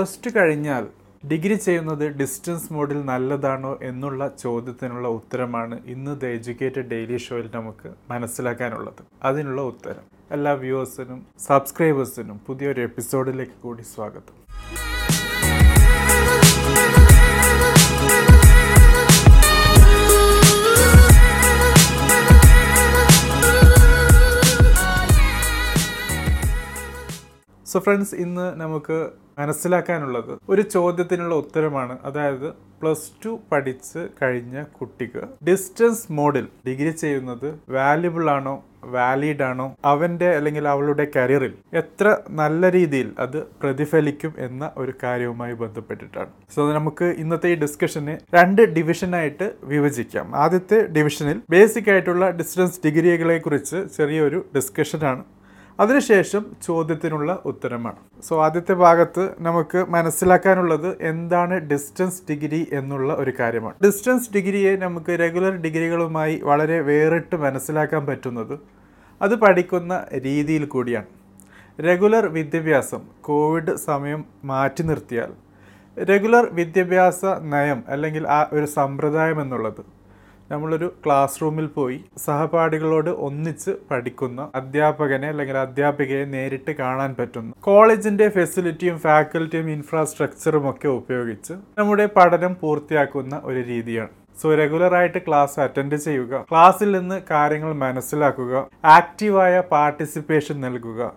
Plus two കഴിഞ്ഞാൽ degree ചെയ്യുന്നത് distance മോഡിൽ നല്ലതാണോ എന്നുള്ള ചോദ്യത്തിനുള്ള ഉത്തരമാണ് ഇന്ന് ദ എഡ്യൂക്കേറ്റഡ് ഡെയിലി ഷോയിൽ നമുക്ക് മനസ്സിലാക്കാനുള്ളത്. അതിനുള്ള ഉത്തരം. എല്ലാ വ്യൂവേഴ്സിനും സബ്സ്ക്രൈബേഴ്സിനും പുതിയൊരു എപ്പിസോഡിലേക്ക് കൂടി സ്വാഗതം. സോ ഫ്രണ്ട്സ് ഇന്ന് നമുക്ക് മനസ്സിലാക്കാനുള്ളത് ഒരു ചോദ്യത്തിനുള്ള ഉത്തരമാണ്. അതായത് പ്ലസ് ടു പഠിച്ച് കഴിഞ്ഞ കുട്ടിക്ക് ഡിസ്റ്റൻസ് മോഡിൽ ഡിഗ്രി ചെയ്യുന്നത് വാല്യുബിൾ ആണോ വാലിഡ് ആണോ അവന്റെ അല്ലെങ്കിൽ അവളുടെ കരിയറിൽ എത്ര നല്ല രീതിയിൽ അത് പ്രതിഫലിക്കും എന്ന ഒരു കാര്യവുമായി ബന്ധപ്പെട്ടിട്ടാണ്. സോ നമുക്ക് ഇന്നത്തെ ഈ ഡിസ്കഷനെ രണ്ട് ഡിവിഷനായിട്ട് വിഭജിക്കാം. ആദ്യത്തെ ഡിവിഷനിൽ ബേസിക് ആയിട്ടുള്ള ഡിസ്റ്റൻസ് ഡിഗ്രികളെ കുറിച്ച് ചെറിയൊരു ഡിസ്കഷനാണ് അതിനുശേഷം ചോദ്യത്തിനുള്ള ഉത്തരമാണ്. സോ ആദ്യത്തെ ഭാഗത്ത് നമുക്ക് മനസ്സിലാക്കാനുള്ളത് എന്താണ് ഡിസ്റ്റൻസ് ഡിഗ്രി എന്നുള്ള ഒരു കാര്യമാണ്. ഡിസ്റ്റൻസ് ഡിഗ്രിയെ നമുക്ക് റെഗുലർ ഡിഗ്രികളുമായി വളരെ വേറിട്ട് മനസ്സിലാക്കാൻ പറ്റുന്നത് അത് പഠിക്കുന്ന രീതിയിൽ കൂടിയാണ്. റെഗുലർ വിദ്യാഭ്യാസം കോവിഡ് സമയം മാറ്റി നിർത്തിയാൽ റെഗുലർ വിദ്യാഭ്യാസ നയം അല്ലെങ്കിൽ ആ ഒരു സമ്പ്രദായം എന്നുള്ളത് നമ്മളൊരു ക്ലാസ് റൂമിൽ പോയി സഹപാഠികളോട് ഒന്നിച്ച് പഠിക്കുന്ന അധ്യാപകനെ അല്ലെങ്കിൽ അധ്യാപികയെ നേരിട്ട് കാണാൻ പറ്റുന്നു. കോളേജിന്റെ ഫെസിലിറ്റിയും ഫാക്കൽറ്റിയും ഇൻഫ്രാസ്ട്രക്ചറും ഒക്കെ ഉപയോഗിച്ച് നമ്മുടെ പഠനം പൂർത്തിയാക്കുന്ന ഒരു രീതിയാണ്. സോ റെഗുലർ ആയിട്ട് ക്ലാസ് അറ്റൻഡ് ചെയ്യുക. ക്ലാസ്സിൽ നിന്ന് കാര്യങ്ങൾ മനസ്സിലാക്കുക. ആക്റ്റീവായ പാർട്ടിസിപ്പേഷൻ നൽകുക.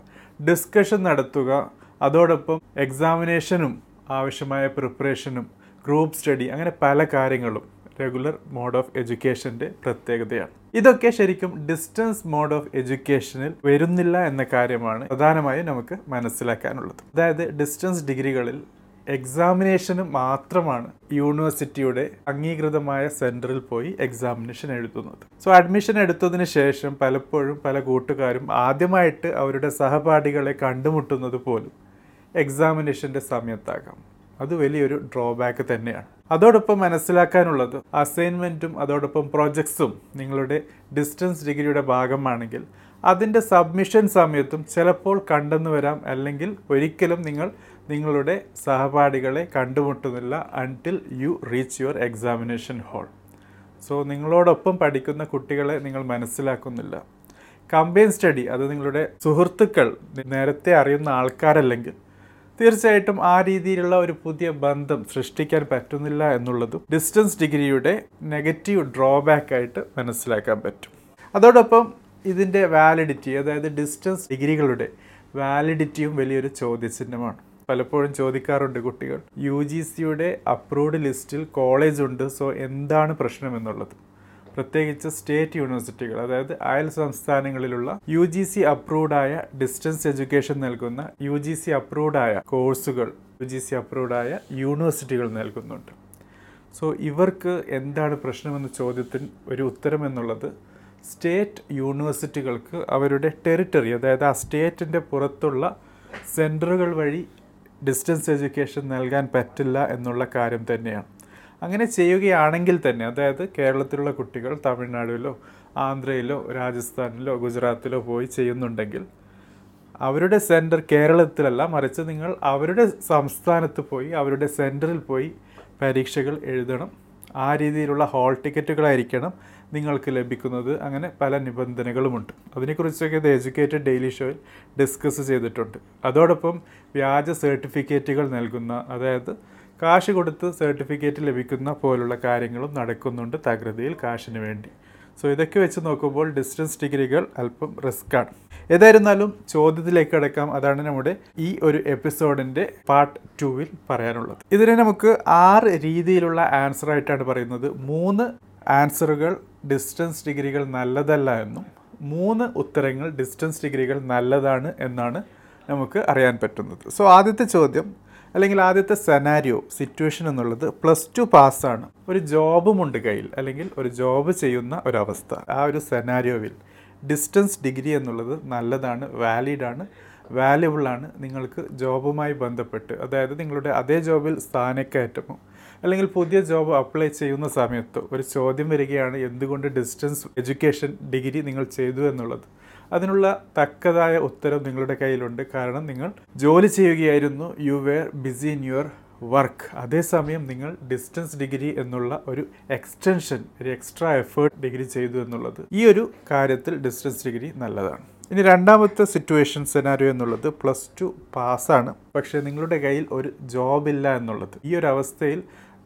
ഡിസ്കഷൻ നടത്തുക. അതോടൊപ്പം എക്സാമിനേഷനും ആവശ്യമായ പ്രിപ്പറേഷനും ഗ്രൂപ്പ് സ്റ്റഡി അങ്ങനെ പല കാര്യങ്ങളും റെഗുലർ മോഡ് ഓഫ് എഡ്യൂക്കേഷന്റെ പ്രത്യേകതയാണ്. ഇതൊക്കെ ശരിക്കും ഡിസ്റ്റൻസ് മോഡ് ഓഫ് എഡ്യൂക്കേഷനിൽ വരുന്നില്ല എന്ന കാര്യമാണ് പ്രധാനമായും നമുക്ക് മനസ്സിലാക്കാനുള്ളത്. അതായത് ഡിസ്റ്റൻസ് ഡിഗ്രികളിൽ എക്സാമിനേഷന് മാത്രമാണ് യൂണിവേഴ്സിറ്റിയുടെ അംഗീകൃതമായ സെന്ററിൽ പോയി എക്സാമിനേഷൻ എഴുതുന്നത്. സോ അഡ്മിഷൻ എടുത്തതിന് ശേഷം പലപ്പോഴും പല കൂട്ടുകാരും ആദ്യമായിട്ട് അവരുടെ സഹപാഠികളെ കണ്ടുമുട്ടുന്നത് പോലും എക്സാമിനേഷന്റെ സമയത്താകാം. അത് വലിയൊരു ഡ്രോബാക്ക് തന്നെയാണ്. അതോടൊപ്പം മനസ്സിലാക്കാനുള്ളത് അസൈൻമെന്റും അതോടൊപ്പം പ്രോജക്ട്സും നിങ്ങളുടെ ഡിസ്റ്റൻസ് ഡിഗ്രിയുടെ ഭാഗമാണെങ്കിൽ അതിന്റെ സബ്മിഷൻ സമയത്തും ചിലപ്പോൾ കണ്ടെന്ന് വരാം അല്ലെങ്കിൽ ഒരിക്കലും നിങ്ങൾ നിങ്ങളുടെ സഹപാഠികളെ കണ്ടുമുട്ടുന്നില്ല until you reach your examination hall so നിങ്ങളോടൊപ്പം പഠിക്കുന്ന കുട്ടികളെ നിങ്ങൾ മനസ്സിലാക്കുന്നില്ല. കമ്പൈൻ സ്റ്റഡി അത് നിങ്ങളുടെ സുഹൃത്തുക്കൾ നേരത്തെ അറിയുന്ന ആൾക്കാരല്ലെങ്കിൽ തീർച്ചയായിട്ടും ആ രീതിയിലുള്ള ഒരു പുതിയ ബന്ധം സൃഷ്ടിക്കാൻ പറ്റുന്നില്ല എന്നുള്ളതും ഡിസ്റ്റൻസ് ഡിഗ്രിയുടെ നെഗറ്റീവ് ഡ്രോബാക്ക് ആയിട്ട് മനസ്സിലാക്കാൻ പറ്റും. അതോടൊപ്പം ഇതിന്റെ വാലിഡിറ്റി അതായത് ഡിസ്റ്റൻസ് ഡിഗ്രികളുടെ വാലിഡിറ്റിയും വലിയൊരു ചോദ്യചിഹ്നമാണ്. പലപ്പോഴും ചോദിക്കാറുണ്ട് കുട്ടികൾ യു ജി സിയുടെ അപ്രൂവ്ഡ് ലിസ്റ്റിൽ കോളേജ് ഉണ്ട് സോ എന്താണ് പ്രശ്നം എന്നുള്ളത്? പ്രത്യേകിച്ച് സ്റ്റേറ്റ് യൂണിവേഴ്സിറ്റികൾ അതായത് അയൽ സംസ്ഥാനങ്ങളിലുള്ള യു ജി സി അപ്രൂവ്ഡ് ആയ ഡിസ്റ്റൻസ് എഡ്യൂക്കേഷൻ നൽകുന്ന യു ജി സി അപ്രൂവ്ഡ് ആയ കോഴ്സുകൾ യു ജി സി അപ്രൂവ്ഡ് ആയ യൂണിവേഴ്സിറ്റികൾ നൽകുന്നുണ്ട്. സോ ഇവർക്ക് എന്താണ് പ്രശ്നമെന്ന ചോദ്യത്തിന് ഒരു ഉത്തരം എന്നുള്ളത് സ്റ്റേറ്റ് യൂണിവേഴ്സിറ്റികൾക്ക് അവരുടെ ടെറിട്ടറി അതായത് ആ സ്റ്റേറ്റിന്റെ പുറത്തുള്ള സെന്ററുകൾ വഴി ഡിസ്റ്റൻസ് എഡ്യൂക്കേഷൻ നൽകാൻ പറ്റില്ല എന്നുള്ള കാര്യം തന്നെയാണ്. അങ്ങനെ ചെയ്യുകയാണെങ്കിൽ തന്നെ അതായത് കേരളത്തിലുള്ള കുട്ടികൾ തമിഴ്നാടിലോ ആന്ധ്രയിലോ രാജസ്ഥാനിലോ ഗുജറാത്തിലോ പോയി ചെയ്യുന്നുണ്ടെങ്കിൽ അവരുടെ സെന്റർ കേരളത്തിലല്ല മറിച്ച് നിങ്ങൾ അവരുടെ സംസ്ഥാനത്ത് പോയി അവരുടെ സെന്ററിൽ പോയി പരീക്ഷകൾ എഴുതണം. ആ രീതിയിലുള്ള ഹാൾ ടിക്കറ്റുകളായിരിക്കണം നിങ്ങൾക്ക് ലഭിക്കുന്നത്. അങ്ങനെ പല നിബന്ധനകളുമുണ്ട്. അതിനെക്കുറിച്ചൊക്കെ ഇത് എഡ്യൂക്കേറ്റഡ് ഡെയിലി ഷോയിൽ ഡിസ്കസ് ചെയ്തിട്ടുണ്ട്. അതോടൊപ്പം വ്യാജ സർട്ടിഫിക്കറ്റുകൾ നൽകുന്ന അതായത് കാശ് കൊടുത്ത് സർട്ടിഫിക്കറ്റ് ലഭിക്കുന്ന പോലുള്ള കാര്യങ്ങളും നടക്കുന്നുണ്ട് തകൃതിയിൽ കാശിന് വേണ്ടി. സോ ഇതൊക്കെ വെച്ച് നോക്കുമ്പോൾ ഡിസ്റ്റൻസ് ഡിഗ്രികൾ അല്പം റിസ്ക്കാണ് ഏതായിരുന്നാലും ചോദ്യത്തിലേക്ക് അടക്കാം അതാണ് നമ്മുടെ ഈ ഒരു എപ്പിസോഡിന്റെ പാർട്ട് ടൂവിൽ പറയാനുള്ളത്. ഇതിനെ നമുക്ക് ആറ് രീതിയിലുള്ള ആൻസർ ആയിട്ടാണ് പറയുന്നത്. മൂന്ന് ആൻസറുകൾ ഡിസ്റ്റൻസ് ഡിഗ്രികൾ നല്ലതല്ല എന്നും മൂന്ന് ഉത്തരങ്ങൾ ഡിസ്റ്റൻസ് ഡിഗ്രികൾ നല്ലതാണ് എന്നാണ് നമുക്ക് അറിയാൻ പറ്റുന്നത്. സോ ആദ്യത്തെ ചോദ്യം അല്ലെങ്കിൽ ആദ്യത്തെ സെനാരിയോ സിറ്റുവേഷൻ എന്നുള്ളത് പ്ലസ് ടു പാസ്സാണ് ഒരു ജോബും ഉണ്ട് കയ്യിൽ അല്ലെങ്കിൽ ഒരു ജോബ് ചെയ്യുന്ന ഒരവസ്ഥ. ആ ഒരു സെനാരിയോവിൽ ഡിസ്റ്റൻസ് ഡിഗ്രി എന്നുള്ളത് നല്ലതാണ് വാലിഡാണ് വാല്യുബിളാണ് നിങ്ങൾക്ക് ജോബുമായി ബന്ധപ്പെട്ട്. അതായത് നിങ്ങളുടെ അതേ ജോബിൽ സ്ഥാനക്കയറ്റമോ അല്ലെങ്കിൽ പുതിയ ജോബ് അപ്ലൈ ചെയ്യുന്ന സമയത്തോ ഒരു ചോദ്യം വരികയാണ് എന്തുകൊണ്ട് ഡിസ്റ്റൻസ് എഡ്യൂക്കേഷൻ ഡിഗ്രി നിങ്ങൾ ചെയ്തു എന്നുള്ളത്. അതിനുള്ള തക്കതായ ഉത്തരം നിങ്ങളുടെ കയ്യിലുണ്ട്. കാരണം നിങ്ങൾ ജോലി ചെയ്യുകയായിരുന്നു. You were busy in your work അതേസമയം നിങ്ങൾ ഡിസ്റ്റൻസ് ഡിഗ്രി എന്നുള്ള ഒരു എക്സ്റ്റൻഷൻ ഒരു എക്സ്ട്രാ എഫേർട്ട് ഡിഗ്രി ചെയ്തു എന്നുള്ളത്. ഈ ഒരു കാര്യത്തിൽ ഡിസ്റ്റൻസ് ഡിഗ്രി നല്ലതാണ്. ഇനി രണ്ടാമത്തെ സിറ്റുവേഷൻ സെനാരിയോ എന്നുള്ളത് പ്ലസ് ടു പാസ്സാണ് പക്ഷേ നിങ്ങളുടെ കയ്യിൽ ഒരു ജോബ് ഇല്ല എന്നുള്ളത്. ഈ ഒരു അവസ്ഥയിൽ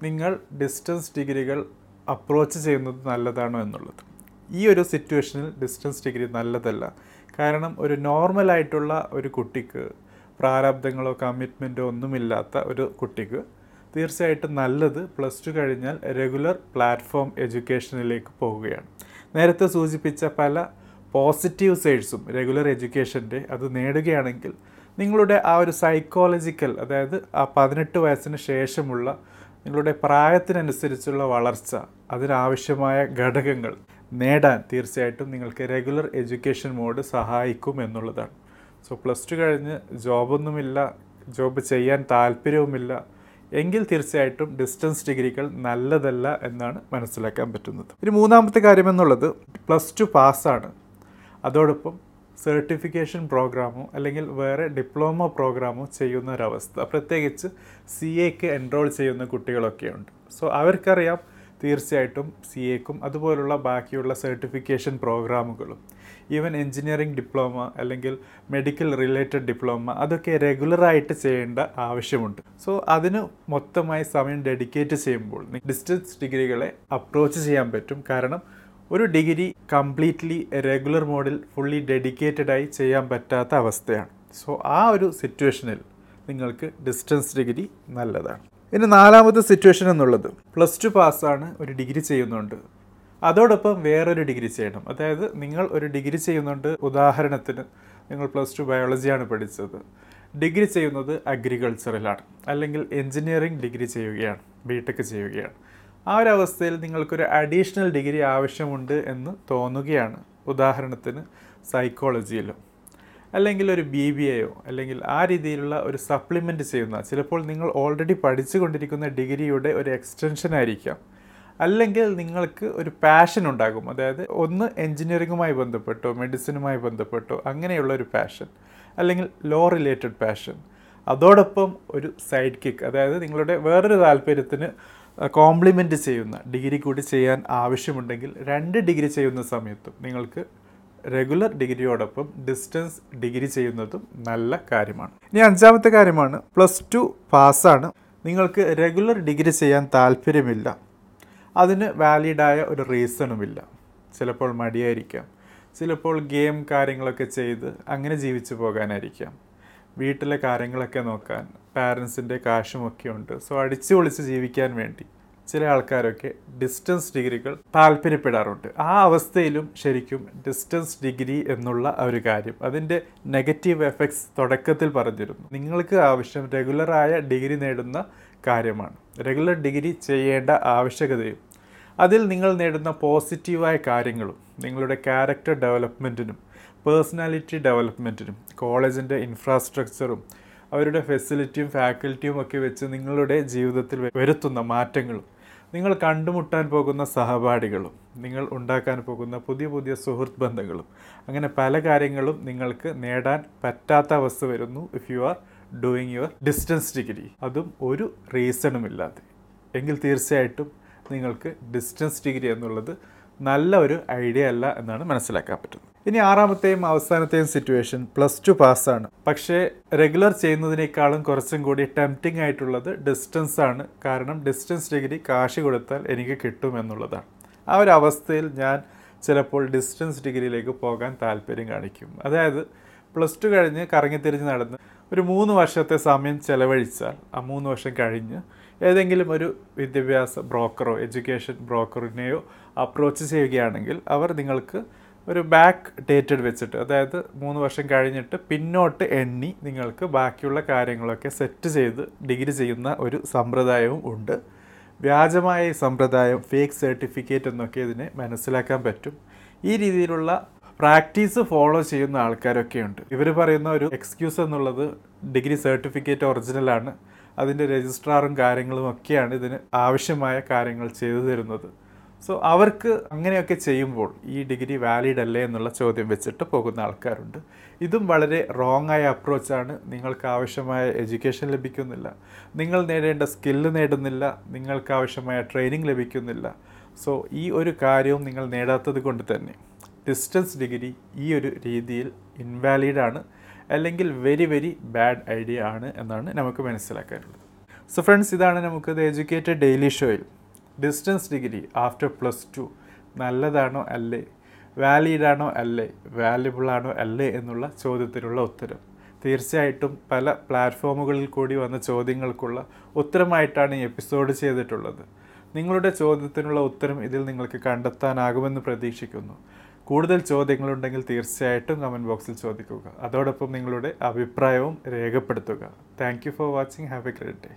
നിങ്ങൾ ഡിസ്റ്റൻസ് ഡിഗ്രികൾ അപ്രോച്ച് ചെയ്യുന്നത് നല്ലതാണോ എന്നുള്ളത്. ഈ ഒരു സിറ്റുവേഷനിൽ ഡിസ്റ്റൻസ് ഡിഗ്രി നല്ലതല്ല. കാരണം ഒരു നോർമലായിട്ടുള്ള ഒരു കുട്ടിക്ക് പ്രാരാബ്ദങ്ങളോ കമ്മിറ്റ്മെന്റോ ഒന്നുമില്ലാത്ത ഒരു കുട്ടിക്ക് തീർച്ചയായിട്ടും നല്ലത് പ്ലസ് ടു കഴിഞ്ഞാൽ റെഗുലർ പ്ലാറ്റ്ഫോം എഡ്യൂക്കേഷനിലേക്ക് പോവുകയാണ്. നേരത്തെ സൂചിപ്പിച്ച പല പോസിറ്റീവ് സൈഡ്സും റെഗുലർ എഡ്യൂക്കേഷന്റെ അത് നേടുകയാണെങ്കിൽ നിങ്ങളുടെ ആ ഒരു സൈക്കോളജിക്കൽ അതായത് ആ പതിനെട്ട് വയസ്സിന് ശേഷമുള്ള നിങ്ങളുടെ പ്രായത്തിനനുസരിച്ചുള്ള വളർച്ച അതിനാവശ്യമായ ഘടകങ്ങൾ നേടാൻ തീർച്ചയായിട്ടും നിങ്ങൾക്ക് റെഗുലർ എഡ്യൂക്കേഷൻ മോഡ് സഹായിക്കും എന്നുള്ളതാണ്. സോ പ്ലസ് ടു കഴിഞ്ഞ് ജോബൊന്നുമില്ല ജോബ് ചെയ്യാൻ താല്പര്യവുമില്ല എങ്കിൽ തീർച്ചയായിട്ടും ഡിസ്റ്റൻസ് ഡിഗ്രികൾ നല്ലതല്ല എന്നാണ് മനസ്സിലാക്കാൻ പറ്റുന്നത്. ഇനി മൂന്നാമത്തെ കാര്യം എന്നുള്ളത് പ്ലസ് ടു പാസ്സാണ് അതോടൊപ്പം സർട്ടിഫിക്കേഷൻ പ്രോഗ്രാമോ അല്ലെങ്കിൽ വേറെ ഡിപ്ലോമ പ്രോഗ്രാമോ ചെയ്യുന്ന ഒരവസ്ഥ. പ്രത്യേകിച്ച് സി എക്ക് എൻറോൾ ചെയ്യുന്ന കുട്ടികളൊക്കെയുണ്ട്. സോ അവർക്കറിയാം തീർച്ചയായിട്ടും സി എക്കും അതുപോലുള്ള ബാക്കിയുള്ള സർട്ടിഫിക്കേഷൻ പ്രോഗ്രാമുകളും ഈവൻ എഞ്ചിനീയറിംഗ് ഡിപ്ലോമ അല്ലെങ്കിൽ മെഡിക്കൽ റിലേറ്റഡ് ഡിപ്ലോമ അതൊക്കെ റെഗുലറായിട്ട് ചെയ്യേണ്ട ആവശ്യമുണ്ട്. സോ അതിന് മൊത്തമായി സമയം ഡെഡിക്കേറ്റ് ചെയ്യുമ്പോൾ ഡിസ്റ്റൻസ് ഡിഗ്രികളെ അപ്രോച്ച് ചെയ്യാൻ പറ്റും. കാരണം ഒരു ഡിഗ്രി കംപ്ലീറ്റ്ലി റെഗുലർ മോഡിൽ ഫുള്ളി ഡെഡിക്കേറ്റഡായി ചെയ്യാൻ പറ്റാത്ത അവസ്ഥയാണ്. സോ ആ ഒരു സിറ്റുവേഷനിൽ നിങ്ങൾക്ക് ഡിസ്റ്റൻസ് ഡിഗ്രി നല്ലതാണ്. ഇനി നാലാമത്തെ സിറ്റുവേഷൻ എന്നുള്ളത്. പ്ലസ് ടു പാസ്സാണ് ഒരു ഡിഗ്രി ചെയ്യുന്നുണ്ട്. അതോടൊപ്പം വേറൊരു ഡിഗ്രി ചെയ്യണം. അതായത് നിങ്ങൾ ഒരു ഡിഗ്രി ചെയ്യുന്നുണ്ട്. ഉദാഹരണത്തിന് നിങ്ങൾ പ്ലസ് ടു ബയോളജിയാണ് പഠിച്ചത്. ഡിഗ്രി ചെയ്യുന്നത് അഗ്രികൾച്ചറിലാണ് അല്ലെങ്കിൽ എഞ്ചിനീയറിംഗ് ഡിഗ്രി ചെയ്യുകയാണ്. ബി ടെക് ചെയ്യുകയാണ്. ആ ഒരു അവസ്ഥയിൽ നിങ്ങൾക്കൊരു അഡീഷണൽ ഡിഗ്രി ആവശ്യമുണ്ട് എന്ന് തോന്നുകയാണ്. ഉദാഹരണത്തിന് സൈക്കോളജിയിലോ അല്ലെങ്കിൽ ഒരു ബി ബി എയോ അല്ലെങ്കിൽ ആ രീതിയിലുള്ള ഒരു സപ്ലിമെന്റ് ചെയ്യുന്ന ചിലപ്പോൾ നിങ്ങൾ ഓൾറെഡി പഠിച്ചുകൊണ്ടിരിക്കുന്ന ഡിഗ്രിയുടെ ഒരു എക്സ്റ്റൻഷൻ ആയിരിക്കാം. അല്ലെങ്കിൽ നിങ്ങൾക്ക് ഒരു പാഷൻ ഉണ്ടാകും. അതായത് ഒന്ന് എൻജിനീയറിങ്ങുമായി ബന്ധപ്പെട്ടോ മെഡിസിനുമായി ബന്ധപ്പെട്ടോ അങ്ങനെയുള്ള ഒരു പാഷൻ അല്ലെങ്കിൽ ലോ റിലേറ്റഡ് പാഷൻ അതോടൊപ്പം ഒരു സൈഡ് കിക്ക് അതായത് നിങ്ങളുടെ വേറൊരു താല്പര്യത്തിന് കോംപ്ലിമെന്റ് ചെയ്യുന്ന ഡിഗ്രി കൂടി ചെയ്യാൻ ആവശ്യമുണ്ടെങ്കിൽ രണ്ട് ഡിഗ്രി ചെയ്യുന്ന സമയത്തും നിങ്ങൾക്ക് റെഗുലർ ഡിഗ്രിയോടൊപ്പം ഡിസ്റ്റൻസ് ഡിഗ്രി ചെയ്യുന്നതും നല്ല കാര്യമാണ്. ഇനി അഞ്ചാമത്തെ കാര്യമാണ്. പ്ലസ് ടു പാസ്സാണ് നിങ്ങൾക്ക് റെഗുലർ ഡിഗ്രി ചെയ്യാൻ താല്പര്യമില്ല. അതിന് വാലിഡായ ഒരു റീസണുമില്ല ചിലപ്പോൾ മടിയായിരിക്കാം. ചിലപ്പോൾ ഗെയിം കാര്യങ്ങളൊക്കെ ചെയ്ത് അങ്ങനെ ജീവിച്ചു പോകാനായിരിക്കാം. വീട്ടിലെ കാര്യങ്ങളൊക്കെ നോക്കാൻ പാരൻസിന്റെ കാശുമൊക്കെ ഉണ്ട്. സോ അടിച്ചു പൊളിച്ച് ജീവിക്കാൻ വേണ്ടി. ചില ആൾക്കാരൊക്കെ ഡിസ്റ്റൻസ് ഡിഗ്രികൾ താല്പര്യപ്പെടാറുണ്ട്. ആ അവസ്ഥയിലും ശരിക്കും ഡിസ്റ്റൻസ് ഡിഗ്രി എന്നുള്ള ഒരു കാര്യം അതിന്റെ നെഗറ്റീവ് എഫക്ട്സ് തുടക്കത്തിൽ പറഞ്ഞിരുന്നു. നിങ്ങൾക്ക് ആവശ്യം റെഗുലറായ ഡിഗ്രി നേടുന്ന കാര്യമാണ്. റെഗുലർ ഡിഗ്രി ചെയ്യേണ്ട ആവശ്യകതയും അതിൽ നിങ്ങൾ നേടുന്ന പോസിറ്റീവായ കാര്യങ്ങളും നിങ്ങളുടെ ക്യാരക്ടർ ഡെവലപ്മെന്റിനും പേഴ്സണാലിറ്റി ഡെവലപ്മെന്റിനും കോളേജിന്റെ ഇൻഫ്രാസ്ട്രക്ചറും അവരുടെ ഫെസിലിറ്റിയും ഫാക്കൽറ്റിയും ഒക്കെ വെച്ച് നിങ്ങളുടെ ജീവിതത്തിൽ വരുത്തുന്ന മാറ്റങ്ങളും നിങ്ങൾ കണ്ടുമുട്ടാൻ പോകുന്ന സഹപാഠികളും നിങ്ങൾ ഉണ്ടാക്കാൻ പോകുന്ന പുതിയ പുതിയ സുഹൃത്ത് ബന്ധങ്ങളും അങ്ങനെ പല കാര്യങ്ങളും നിങ്ങൾക്ക് നേടാൻ പറ്റാത്ത അവസ്ഥ വരുന്നു if you are doing your distance degree അതും ഒരു റീസണും ഇല്ലാതെ. എങ്കിൽ തീർച്ചയായിട്ടും നിങ്ങൾക്ക് ഡിസ്റ്റൻസ് ഡിഗ്രി എന്നുള്ളത് നല്ല ഒരു ഐഡിയ അല്ല എന്നാണ് മനസ്സിലാക്കാൻ പറ്റുന്നത്. ഇനി ആറാമത്തെയും അവസാനത്തെയും സിറ്റുവേഷൻ പ്ലസ് ടു പാസ്സാണ് പക്ഷേ റെഗുലർ ചെയ്യുന്നതിനേക്കാളും കുറച്ചും കൂടി ടെംപ്റ്റിംഗ് ആയിട്ടുള്ളത് ഡിസ്റ്റൻസ് ആണ്. കാരണം ഡിസ്റ്റൻസ് ഡിഗ്രി കാശ് കൊടുത്താൽ എനിക്ക് കിട്ടും എന്നുള്ളതാണ്. ആ ഒരു അവസ്ഥയിൽ ഞാൻ ചിലപ്പോൾ ഡിസ്റ്റൻസ് ഡിഗ്രിയിലേക്ക് പോകാൻ താല്പര്യം കാണിക്കും. അതായത് പ്ലസ് ടു കഴിഞ്ഞ് കറങ്ങിത്തിരിഞ്ഞ് നടന്ന് ഒരു മൂന്ന് വർഷത്തെ സമയം ചെലവഴിച്ചാൽ ആ മൂന്ന് വർഷം കഴിഞ്ഞ് ഏതെങ്കിലും ഒരു വിദ്യാഭ്യാസ ബ്രോക്കറോ എഡ്യൂക്കേഷൻ ബ്രോക്കറിനെയോ അപ്രോച്ച് ചെയ്യുകയാണെങ്കിൽ അവർ നിങ്ങൾക്ക് ഒരു ബാക്ക് ഡേറ്റഡ് വെച്ചിട്ട് അതായത് മൂന്ന് വർഷം കഴിഞ്ഞിട്ട് പിന്നോട്ട് എണ്ണി നിങ്ങൾക്ക് ബാക്കിയുള്ള കാര്യങ്ങളൊക്കെ സെറ്റ് ചെയ്ത് ഡിഗ്രി ചെയ്യുന്ന ഒരു സമ്പ്രദായവും ഉണ്ട്. വ്യാജമായ ഈ സമ്പ്രദായം ഫേക്ക് സർട്ടിഫിക്കറ്റ് എന്നൊക്കെ ഇതിനെ മനസ്സിലാക്കാൻ പറ്റും. ഈ രീതിയിലുള്ള പ്രാക്ടീസ് ഫോളോ ചെയ്യുന്ന ആൾക്കാരൊക്കെ ഉണ്ട്. ഇവർ പറയുന്ന ഒരു എക്സ്ക്യൂസ് എന്നുള്ളത് ഡിഗ്രി സർട്ടിഫിക്കറ്റ് ഒറിജിനലാണ് അതിന്റെ രജിസ്ട്രാറും കാര്യങ്ങളും ഒക്കെയാണ് ഇതിന് ആവശ്യമായ കാര്യങ്ങൾ ചെയ്തു തരുന്നത്. സോ അവർക്ക് അങ്ങനെയൊക്കെ ചെയ്യുമ്പോൾ ഈ ഡിഗ്രി വാലിഡ് അല്ലേ എന്നുള്ള ചോദ്യം വെച്ചിട്ട് പോകുന്ന ആൾക്കാരുണ്ട്. ഇതും വളരെ റോങ് ആയ അപ്രോച്ചാണ് നിങ്ങൾക്ക് ആവശ്യമായ എഡ്യൂക്കേഷൻ ലഭിക്കുന്നില്ല. നിങ്ങൾ നേടേണ്ട സ്കില്ല് നേടുന്നില്ല. നിങ്ങൾക്ക് ആവശ്യമായ ട്രെയിനിങ് ലഭിക്കുന്നില്ല. സോ ഈ ഒരു കാര്യവും നിങ്ങൾ നേടാത്തത് കൊണ്ട് തന്നെ ഡിസ്റ്റൻസ് ഡിഗ്രി ഈ ഒരു രീതിയിൽ ഇൻവാലിഡാണ് അല്ലെങ്കിൽ വെരി വെരി ബാഡ് ഐഡിയ ആണ് എന്നാണ് നമുക്ക് മനസ്സിലാക്കാനുള്ളത്. സോ ഫ്രണ്ട്സ് ഇതാണ് നമുക്ക് ദ എഡ്യൂക്കേറ്റഡ് ഡെയിലി ഷോയിൽ distance degree after plus two. നല്ലതാണോ അല്ലേ? വാലിഡ് ആണോ അല്ലേ? വാല്യുബിൾ ആണോ അല്ലേ എന്നുള്ള ചോദ്യത്തിനുള്ള ഉത്തരം. തീർച്ചയായിട്ടും പല പ്ലാറ്റ്ഫോമുകളിൽ കൂടി വന്ന ചോദ്യങ്ങൾക്കുള്ള ഉത്തരമായിട്ടാണ് ഈ എപ്പിസോഡ് ചെയ്തിട്ടുള്ളത്. നിങ്ങളുടെ ചോദ്യത്തിനുള്ള ഉത്തരം ഇതിൽ നിങ്ങൾക്ക് കണ്ടെത്താനാകുമെന്ന് പ്രതീക്ഷിക്കുന്നു. കൂടുതൽ ചോദ്യങ്ങളുണ്ടെങ്കിൽ തീർച്ചയായിട്ടും കമന്റ് ബോക്സിൽ ചോദിക്കുക. അതോടൊപ്പം നിങ്ങളുടെ അഭിപ്രായവും രേഖപ്പെടുത്തുക. Thank you for watching have a great day